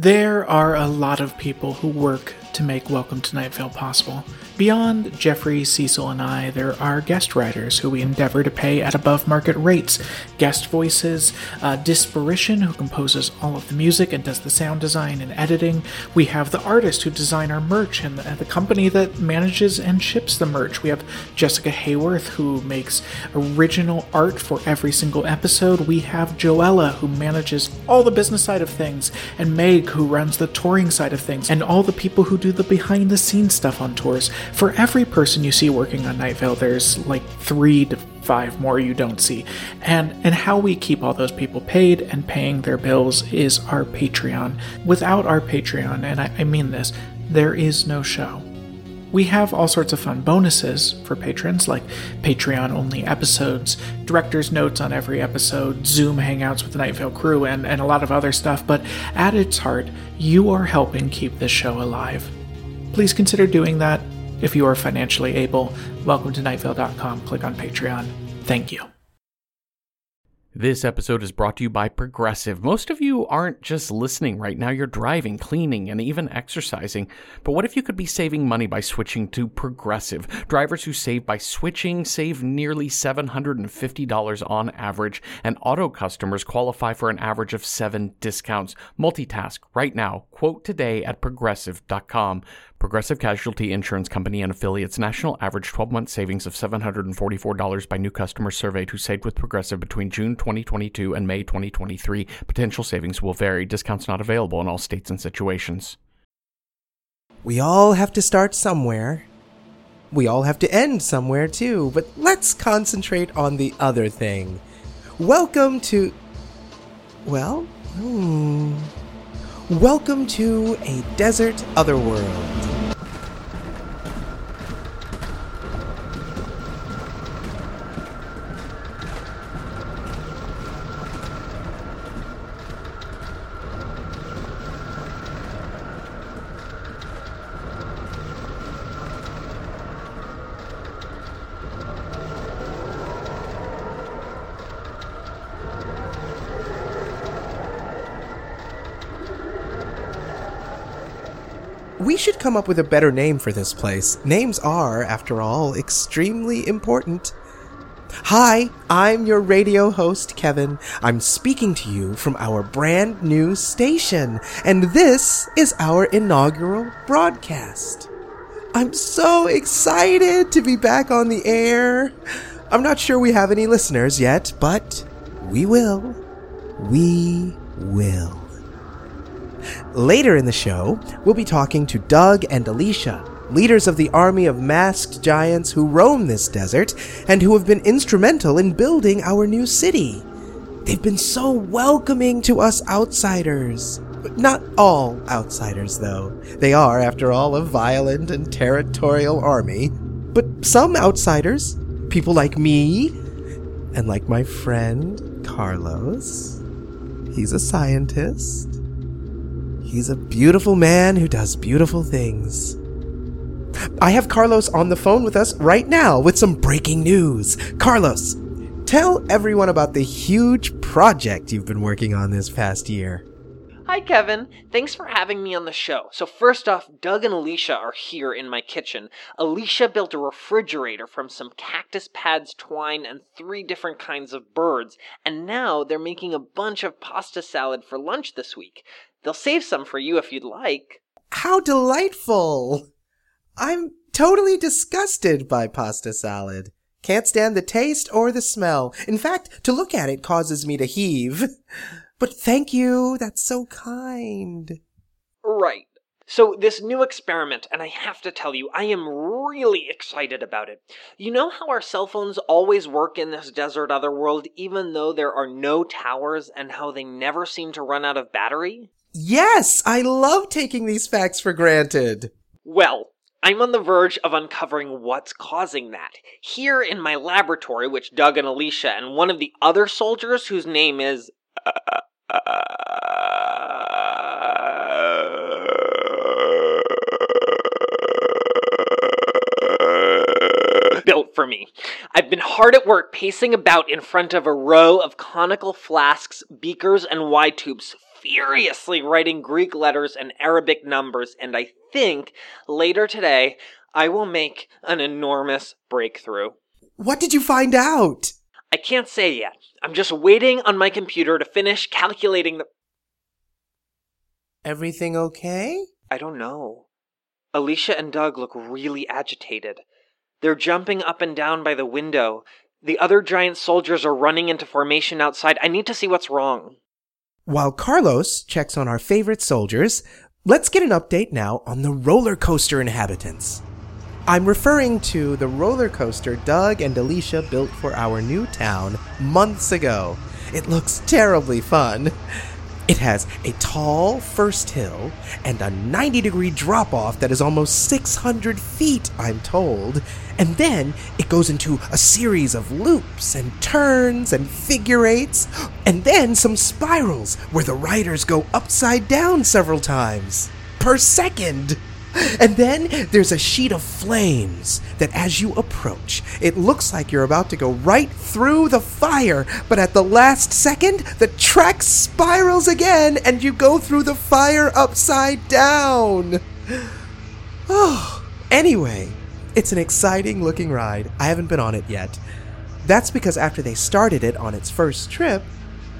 There are a lot of people who work to make Welcome to Night Vale possible. Beyond Jeffrey, Cecil, and I, there are guest writers who we endeavor to pay at above market rates. Guest voices, uh, Disparition, who composes all of the music and does the sound design and editing. We have the artist who design our merch and the, and the company that manages and ships the merch. We have Jessica Hayworth, who makes original art for every single episode. We have Joella, who manages all the business side of things, and Meg, who runs the touring side of things, and all the people who do the behind the scenes stuff on tours. For every person you see working on Night Vale, there's like three to five more you don't see. And and how we keep all those people paid and paying their bills is our Patreon. Without our Patreon, and I, I mean this, there is no show. We have all sorts of fun bonuses for patrons, like Patreon only episodes, director's notes on every episode, Zoom hangouts with the Night Vale crew, and, and a lot of other stuff. But at its heart, you are helping keep this show alive. Please consider doing that if you are financially able. Welcome to nightvale.com. Click on Patreon. Thank you. This episode is brought to you by Progressive. Most of you aren't just listening right now, you're driving, cleaning, and even exercising. But what if you could be saving money by switching to Progressive? Drivers who save by switching save nearly $750 on average, and auto customers qualify for an average of seven discounts. Multitask right now. Quote today at progressive.com. Progressive Casualty Insurance Company and affiliates national average 12 month savings of $744 by new customers surveyed who saved with Progressive between June 2022 and May 2023. Potential savings will vary. Discounts not available in all states and situations. We all have to start somewhere. We all have to end somewhere too, but let's concentrate on the other thing. Welcome to. Well, hmm. Welcome to a desert otherworld. Should come up with a better name for this place. Names are, after all, extremely important. Hi, I'm your radio host, Kevin. I'm speaking to you from our brand new station, and this is our inaugural broadcast. I'm so excited to be back on the air. I'm not sure we have any listeners yet, but we will. We will. Later in the show, we'll be talking to Doug and Alicia, leaders of the army of masked giants who roam this desert and who have been instrumental in building our new city. They've been so welcoming to us outsiders. Not all outsiders, though. They are, after all, a violent and territorial army. But some outsiders, people like me, and like my friend Carlos, he's a scientist. He's a beautiful man who does beautiful things. I have Carlos on the phone with us right now with some breaking news. Carlos, tell everyone about the huge project you've been working on this past year. Hi, Kevin. Thanks for having me on the show. So, first off, Doug and Alicia are here in my kitchen. Alicia built a refrigerator from some cactus pads, twine, and three different kinds of birds, and now they're making a bunch of pasta salad for lunch this week. They'll save some for you if you'd like. How delightful! I'm totally disgusted by pasta salad. Can't stand the taste or the smell. In fact, to look at it causes me to heave. But thank you, that's so kind. Right. So, this new experiment, and I have to tell you, I am really excited about it. You know how our cell phones always work in this desert otherworld, even though there are no towers, and how they never seem to run out of battery? Yes, I love taking these facts for granted. Well, I'm on the verge of uncovering what's causing that. Here in my laboratory, which Doug and Alicia and one of the other soldiers, whose name is. Uh, built for me. I've been hard at work pacing about in front of a row of conical flasks, beakers, and wide tubes furiously writing Greek letters and Arabic numbers, and I think later today I will make an enormous breakthrough. What did you find out? I can't say yet. I'm just waiting on my computer to finish calculating the. Everything okay? I don't know. Alicia and Doug look really agitated. They're jumping up and down by the window. The other giant soldiers are running into formation outside. I need to see what's wrong. While Carlos checks on our favorite soldiers, let's get an update now on the roller coaster inhabitants. I'm referring to the roller coaster Doug and Alicia built for our new town months ago. It looks terribly fun. It has a tall first hill and a 90 degree drop off that is almost 600 feet, I'm told. And then it goes into a series of loops and turns and figure eights, and then some spirals where the riders go upside down several times per second. And then there's a sheet of flames that, as you approach, it looks like you're about to go right through the fire, but at the last second, the track spirals again and you go through the fire upside down. Oh, anyway, it's an exciting looking ride. I haven't been on it yet. That's because after they started it on its first trip,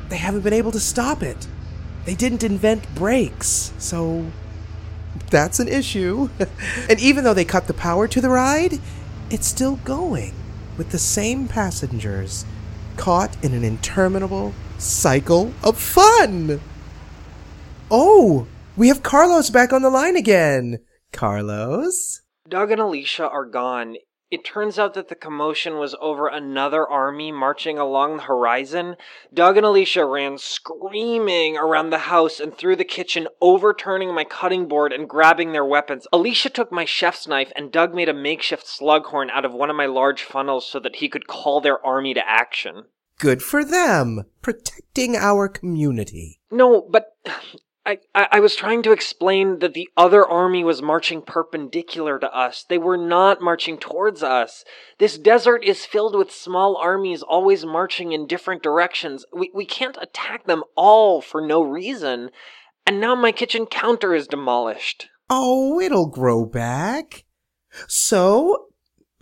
they haven't been able to stop it. They didn't invent brakes, so that's an issue. and even though they cut the power to the ride, it's still going with the same passengers caught in an interminable cycle of fun. Oh, we have Carlos back on the line again. Carlos? Doug and Alicia are gone. It turns out that the commotion was over another army marching along the horizon. Doug and Alicia ran screaming around the house and through the kitchen, overturning my cutting board and grabbing their weapons. Alicia took my chef's knife, and Doug made a makeshift slughorn out of one of my large funnels so that he could call their army to action. Good for them, protecting our community. No, but I, I, was trying to explain that the other army was marching perpendicular to us. They were not marching towards us. This desert is filled with small armies always marching in different directions. We, we can't attack them all for no reason. And now my kitchen counter is demolished. Oh, it'll grow back. So,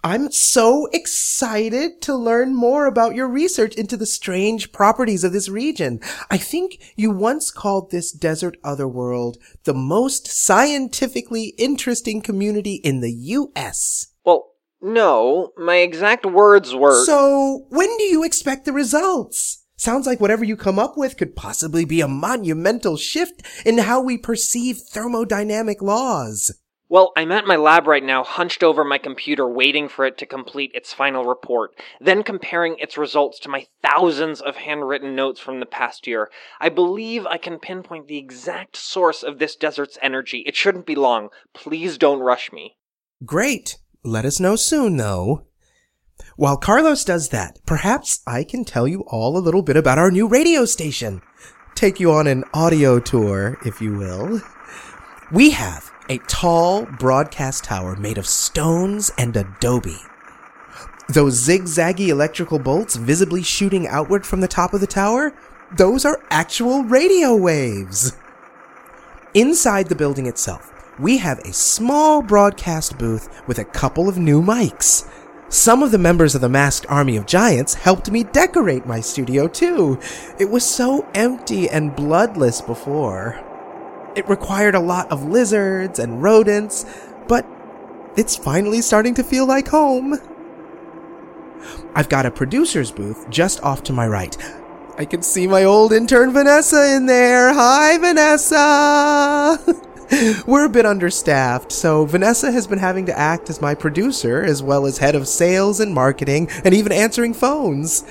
I'm so excited to learn more about your research into the strange properties of this region. I think you once called this desert otherworld the most scientifically interesting community in the U.S. Well, no, my exact words were. So, when do you expect the results? Sounds like whatever you come up with could possibly be a monumental shift in how we perceive thermodynamic laws. Well, I'm at my lab right now, hunched over my computer, waiting for it to complete its final report, then comparing its results to my thousands of handwritten notes from the past year. I believe I can pinpoint the exact source of this desert's energy. It shouldn't be long. Please don't rush me. Great. Let us know soon, though. While Carlos does that, perhaps I can tell you all a little bit about our new radio station. Take you on an audio tour, if you will. We have a tall broadcast tower made of stones and adobe. Those zigzaggy electrical bolts visibly shooting outward from the top of the tower, those are actual radio waves. Inside the building itself, we have a small broadcast booth with a couple of new mics. Some of the members of the masked army of giants helped me decorate my studio too. It was so empty and bloodless before. It required a lot of lizards and rodents, but it's finally starting to feel like home. I've got a producer's booth just off to my right. I can see my old intern Vanessa in there. Hi, Vanessa! We're a bit understaffed, so Vanessa has been having to act as my producer, as well as head of sales and marketing, and even answering phones.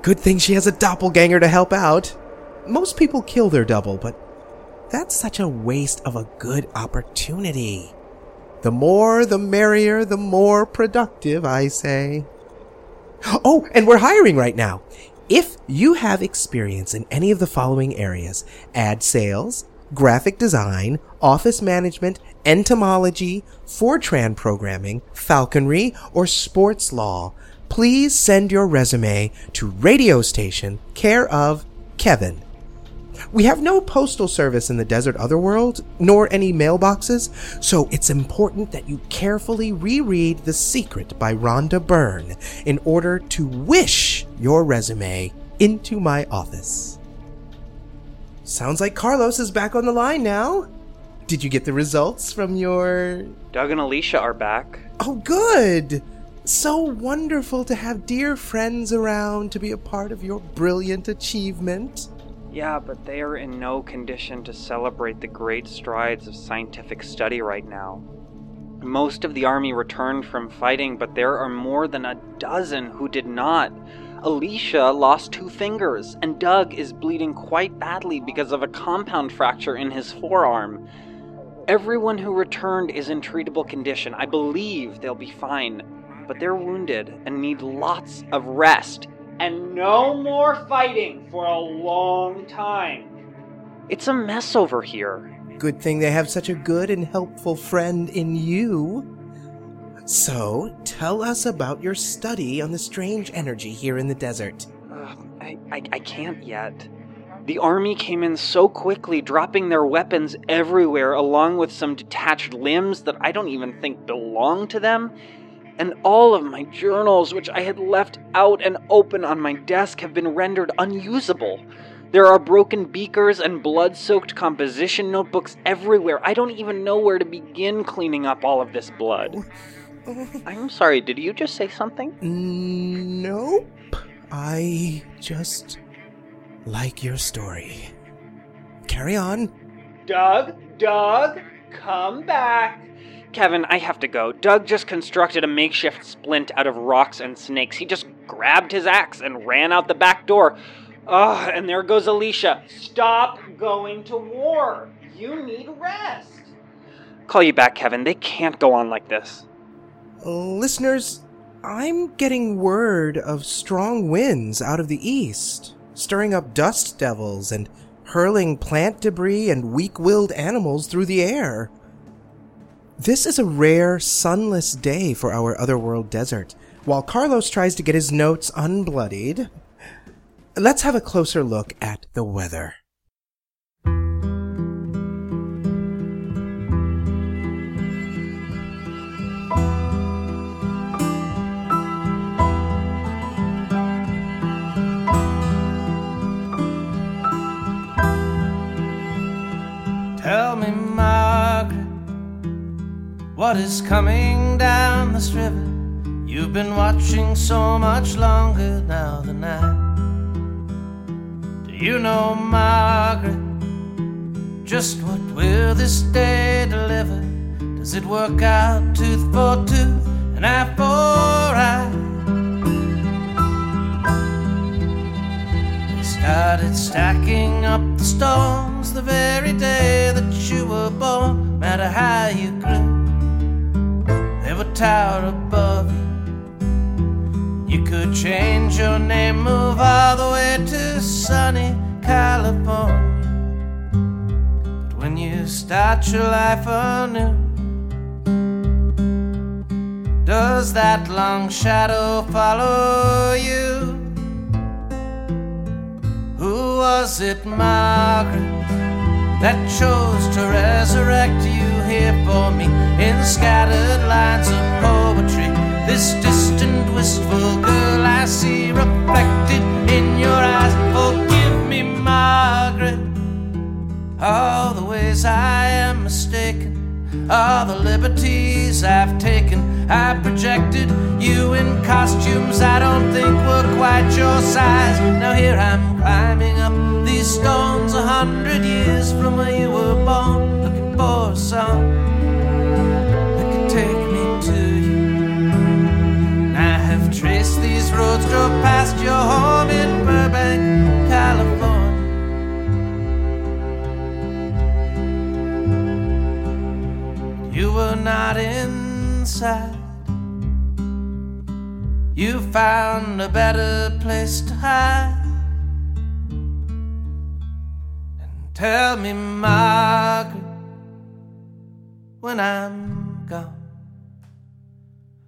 Good thing she has a doppelganger to help out. Most people kill their double, but that's such a waste of a good opportunity. The more, the merrier, the more productive, I say. Oh, and we're hiring right now. If you have experience in any of the following areas, ad sales, graphic design, office management, entomology, Fortran programming, falconry, or sports law, please send your resume to radio station care of Kevin We have no postal service in the desert otherworld, nor any mailboxes, so it's important that you carefully reread The Secret by Rhonda Byrne in order to wish your resume into my office. Sounds like Carlos is back on the line now. Did you get the results from your. Doug and Alicia are back. Oh, good! So wonderful to have dear friends around to be a part of your brilliant achievement. Yeah, but they are in no condition to celebrate the great strides of scientific study right now. Most of the army returned from fighting, but there are more than a dozen who did not. Alicia lost two fingers, and Doug is bleeding quite badly because of a compound fracture in his forearm. Everyone who returned is in treatable condition. I believe they'll be fine, but they're wounded and need lots of rest and no more fighting for a long time. It's a mess over here. Good thing they have such a good and helpful friend in you. So, tell us about your study on the strange energy here in the desert. Uh, I, I, I can't yet. The army came in so quickly, dropping their weapons everywhere, along with some detached limbs that I don't even think belong to them. And all of my journals, which I had left out and open on my desk, have been rendered unusable. There are broken beakers and blood soaked composition notebooks everywhere. I don't even know where to begin cleaning up all of this blood. I'm sorry, did you just say something? Nope. I just like your story. Carry on. Doug, Doug, come back. Kevin, I have to go. Doug just constructed a makeshift splint out of rocks and snakes. He just grabbed his axe and ran out the back door. Ugh, and there goes Alicia. Stop going to war. You need rest. Call you back, Kevin. They can't go on like this. Listeners, I'm getting word of strong winds out of the east, stirring up dust devils and hurling plant debris and weak willed animals through the air. This is a rare, sunless day for our otherworld desert. While Carlos tries to get his notes unbloodied, let's have a closer look at the weather. What is coming down this river? You've been watching so much longer now than I. Do you know, Margaret, just what will this day deliver? Does it work out tooth for tooth and eye for eye? They started stacking up the stones the very day that you were born. Matter how you grew, they tower above you. You could change your name, move all the way to sunny California. But when you start your life anew, does that long shadow follow you? Who was it, Margaret, that chose to resurrect you here for me in scattered lines of poetry? This distant, wistful girl I see reflected in your eyes. Oh, Forgive me, Margaret, all the ways I am mistaken, all the liberties I've taken. I projected you in costumes I don't think were quite your size. Now here I'm climbing up these stones a hundred years from where you were song that could take me to you. I have traced these roads, drove past your home in Burbank, California. You were not inside. You found a better place to hide. And tell me, Margaret, when I'm gone,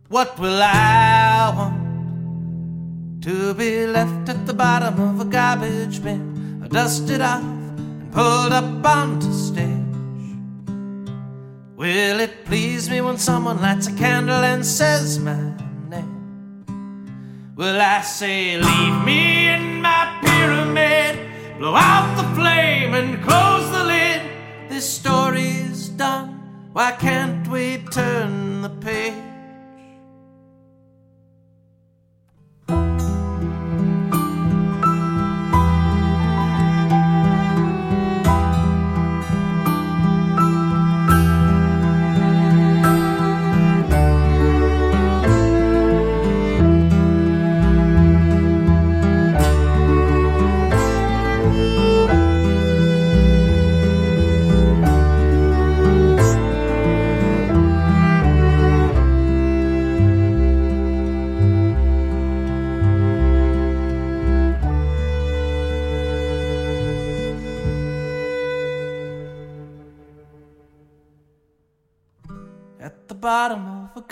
what will I want? To be left at the bottom of a garbage bin, or dusted off and pulled up onto stage. Will it please me when someone lights a candle and says my name? Will I say, Leave me in my pyramid, blow out the flame and close the lid? This story's done. Why can't we turn the page?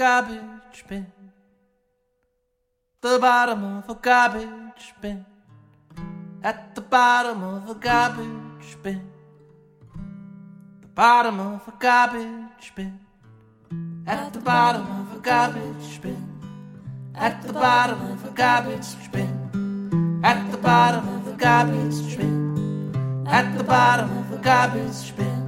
Garbage bin. The bottom of a garbage bin. At the bottom of a garbage bin. The bottom of a garbage bin. At the bottom of a garbage bin. At the bottom of a garbage bin. At the bottom of a garbage bin. At the bottom of a garbage bin.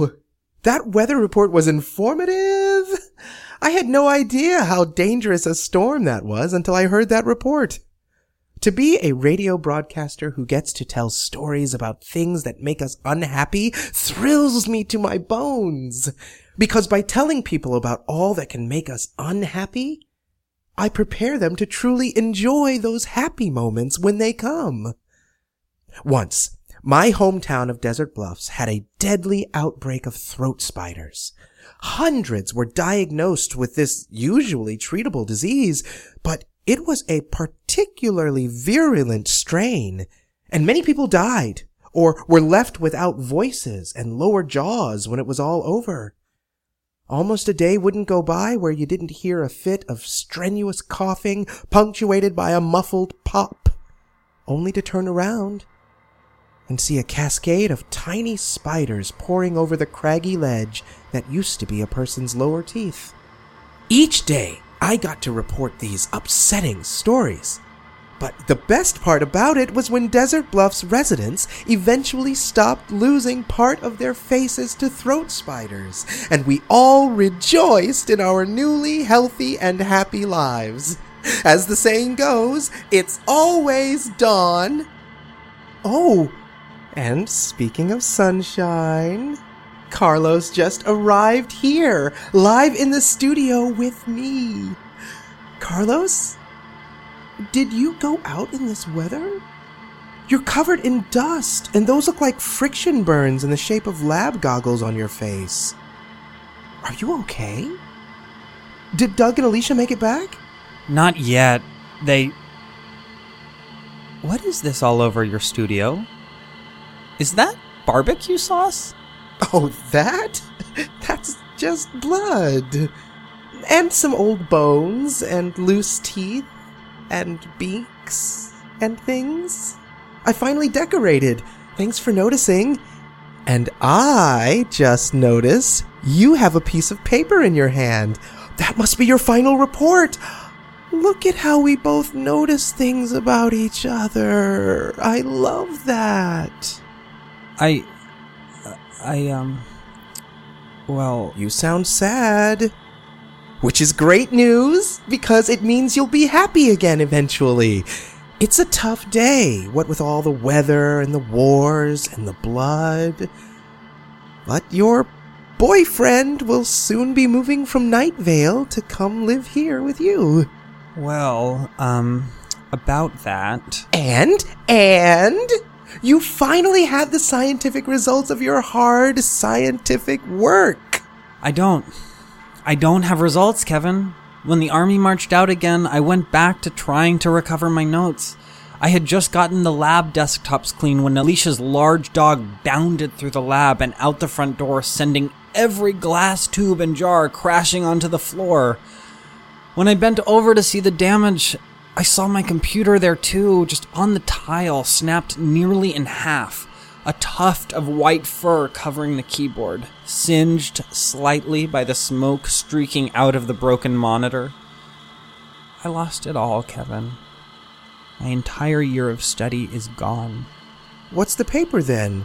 Wow! That weather report was informative! I had no idea how dangerous a storm that was until I heard that report. To be a radio broadcaster who gets to tell stories about things that make us unhappy thrills me to my bones. Because by telling people about all that can make us unhappy, I prepare them to truly enjoy those happy moments when they come. Once, my hometown of Desert Bluffs had a deadly outbreak of throat spiders. Hundreds were diagnosed with this usually treatable disease, but it was a particularly virulent strain, and many people died or were left without voices and lower jaws when it was all over. Almost a day wouldn't go by where you didn't hear a fit of strenuous coughing punctuated by a muffled pop, only to turn around and see a cascade of tiny spiders pouring over the craggy ledge that used to be a person's lower teeth. Each day, I got to report these upsetting stories. But the best part about it was when Desert Bluffs residents eventually stopped losing part of their faces to throat spiders, and we all rejoiced in our newly healthy and happy lives. As the saying goes, it's always dawn. Oh, and speaking of sunshine, Carlos just arrived here, live in the studio with me. Carlos, did you go out in this weather? You're covered in dust, and those look like friction burns in the shape of lab goggles on your face. Are you okay? Did Doug and Alicia make it back? Not yet. They. What is this all over your studio? Is that barbecue sauce? Oh, that? That's just blood. And some old bones and loose teeth and beaks and things. I finally decorated. Thanks for noticing. And I just noticed you have a piece of paper in your hand. That must be your final report. Look at how we both notice things about each other. I love that. I. I, um. Well, You sound sad. Which is great news because it means you'll be happy again eventually. It's a tough day, what with all the weather and the wars and the blood. But your boyfriend will soon be moving from Night Vale to come live here with you. well, um, about that. And, and, you finally had the scientific results of your hard scientific work. I don't. I don't have results, Kevin. When the army marched out again, I went back to trying to recover my notes. I had just gotten the lab desktops clean when Alicia's large dog bounded through the lab and out the front door, sending every glass tube and jar crashing onto the floor. When I bent over to see the damage, I saw my computer there too, just on the tile, snapped nearly in half. A tuft of white fur covering the keyboard, singed slightly by the smoke streaking out of the broken monitor. I lost it all, Kevin. My entire year of study is gone. What's the paper then?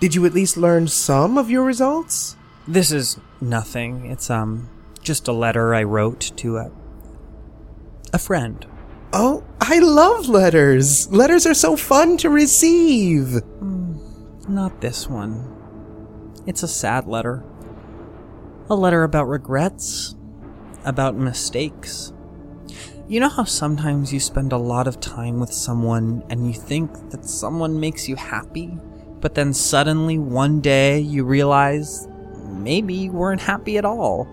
Did you at least learn some of your results? This is nothing. It's, um, just a letter I wrote to a. a friend. Oh, I love letters. Letters are so fun to receive. Hmm, not this one. It's a sad letter. A letter about regrets, about mistakes. You know how sometimes you spend a lot of time with someone and you think that someone makes you happy, but then suddenly one day you realize maybe you weren't happy at all.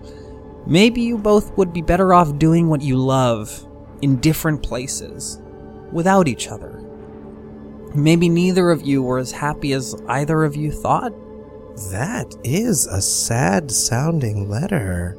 Maybe you both would be better off doing what you love in different places, without each other. Maybe neither of you were as happy as either of you thought. That is a sad sounding letter.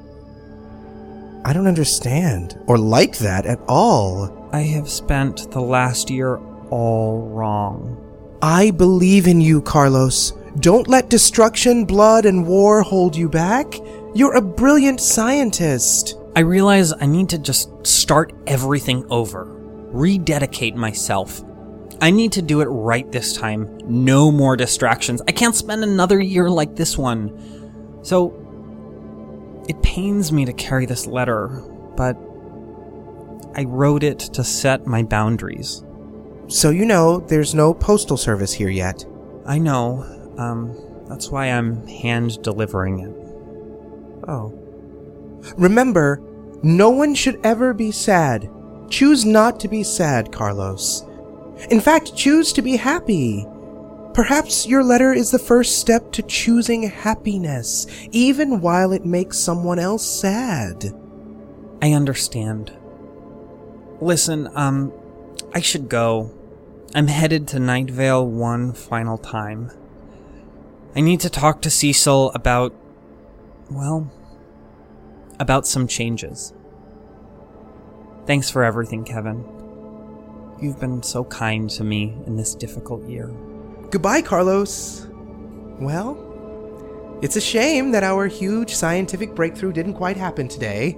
I don't understand or like that at all. I have spent the last year all wrong. I believe in you, Carlos. Don't let destruction, blood, and war hold you back. You're a brilliant scientist. I realize I need to just start everything over, rededicate myself. I need to do it right this time. No more distractions. I can't spend another year like this one. So, it pains me to carry this letter, but I wrote it to set my boundaries. So you know, there's no postal service here yet. I know, um, that's why I'm hand delivering it. Oh. Remember, no one should ever be sad. Choose not to be sad, Carlos. In fact, choose to be happy. Perhaps your letter is the first step to choosing happiness, even while it makes someone else sad. I understand. Listen, um, I should go. I'm headed to Night Vale one final time. I need to talk to Cecil about. Well, about some changes. Thanks for everything, Kevin. You've been so kind to me in this difficult year. Goodbye, Carlos. Well, it's a shame that our huge scientific breakthrough didn't quite happen today.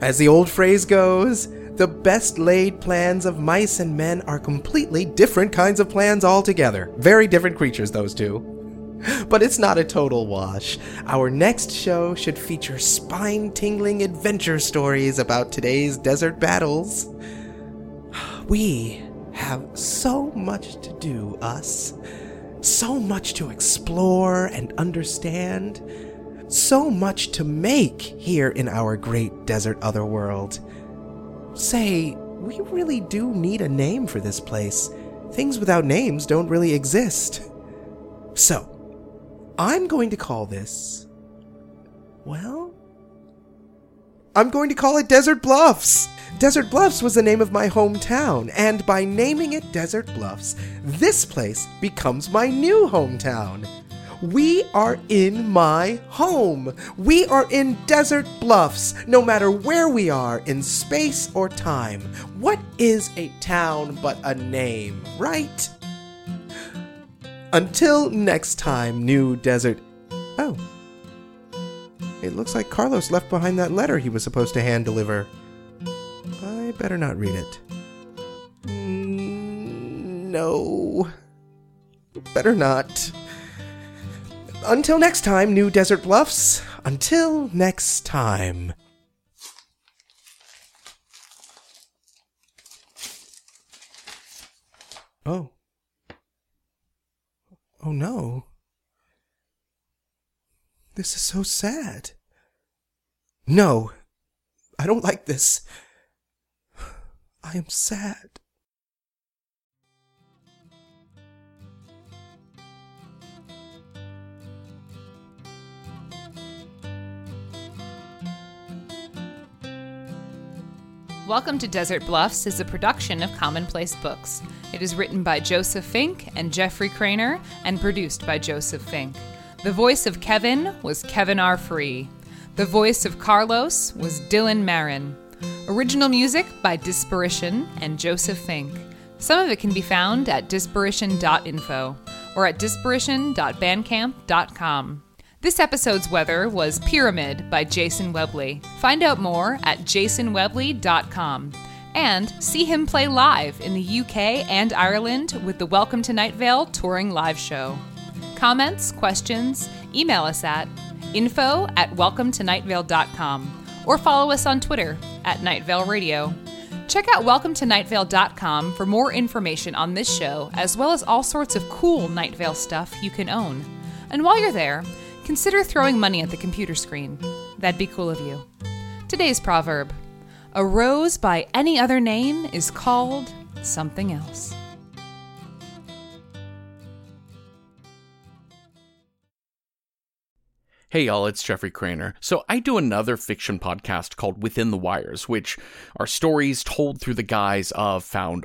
As the old phrase goes, the best laid plans of mice and men are completely different kinds of plans altogether. Very different creatures, those two. But it's not a total wash. Our next show should feature spine tingling adventure stories about today's desert battles. We have so much to do, us. So much to explore and understand. So much to make here in our great desert otherworld. Say, we really do need a name for this place. Things without names don't really exist. So, I'm going to call this. Well, I'm going to call it Desert Bluffs. Desert Bluffs was the name of my hometown, and by naming it Desert Bluffs, this place becomes my new hometown. We are in my home. We are in Desert Bluffs, no matter where we are in space or time. What is a town but a name, right? Until next time, New Desert. Oh. It looks like Carlos left behind that letter he was supposed to hand deliver. I better not read it. Mm, No. Better not. Until next time, New Desert Bluffs. Until next time. Oh. Oh no. This is so sad. No. I don't like this. I am sad. Welcome to Desert Bluffs is a production of Commonplace Books. It is written by Joseph Fink and Jeffrey Cranor and produced by Joseph Fink. The voice of Kevin was Kevin R. Free. The voice of Carlos was Dylan Marron. Original music by Disparition and Joseph Fink. Some of it can be found at disparition.info or at disparition.bandcamp.com. This episode's weather was Pyramid by Jason Webley. Find out more at jasonwebley.com. And see him play live in the UK and Ireland with the Welcome to Night Vale touring live show. Comments, questions, email us at info at welcometonightvale.com or follow us on Twitter at Night Vale Radio. Check out welcometonightvale.com for more information on this show, as well as all sorts of cool Night Vale stuff you can own. And while you're there, consider throwing money at the computer screen. That'd be cool of you. Today's proverb A rose by any other name is called something else. Hey y'all, it's Jeffrey Cranor. So I do another fiction podcast called Within the Wires, which are stories told through the guise of found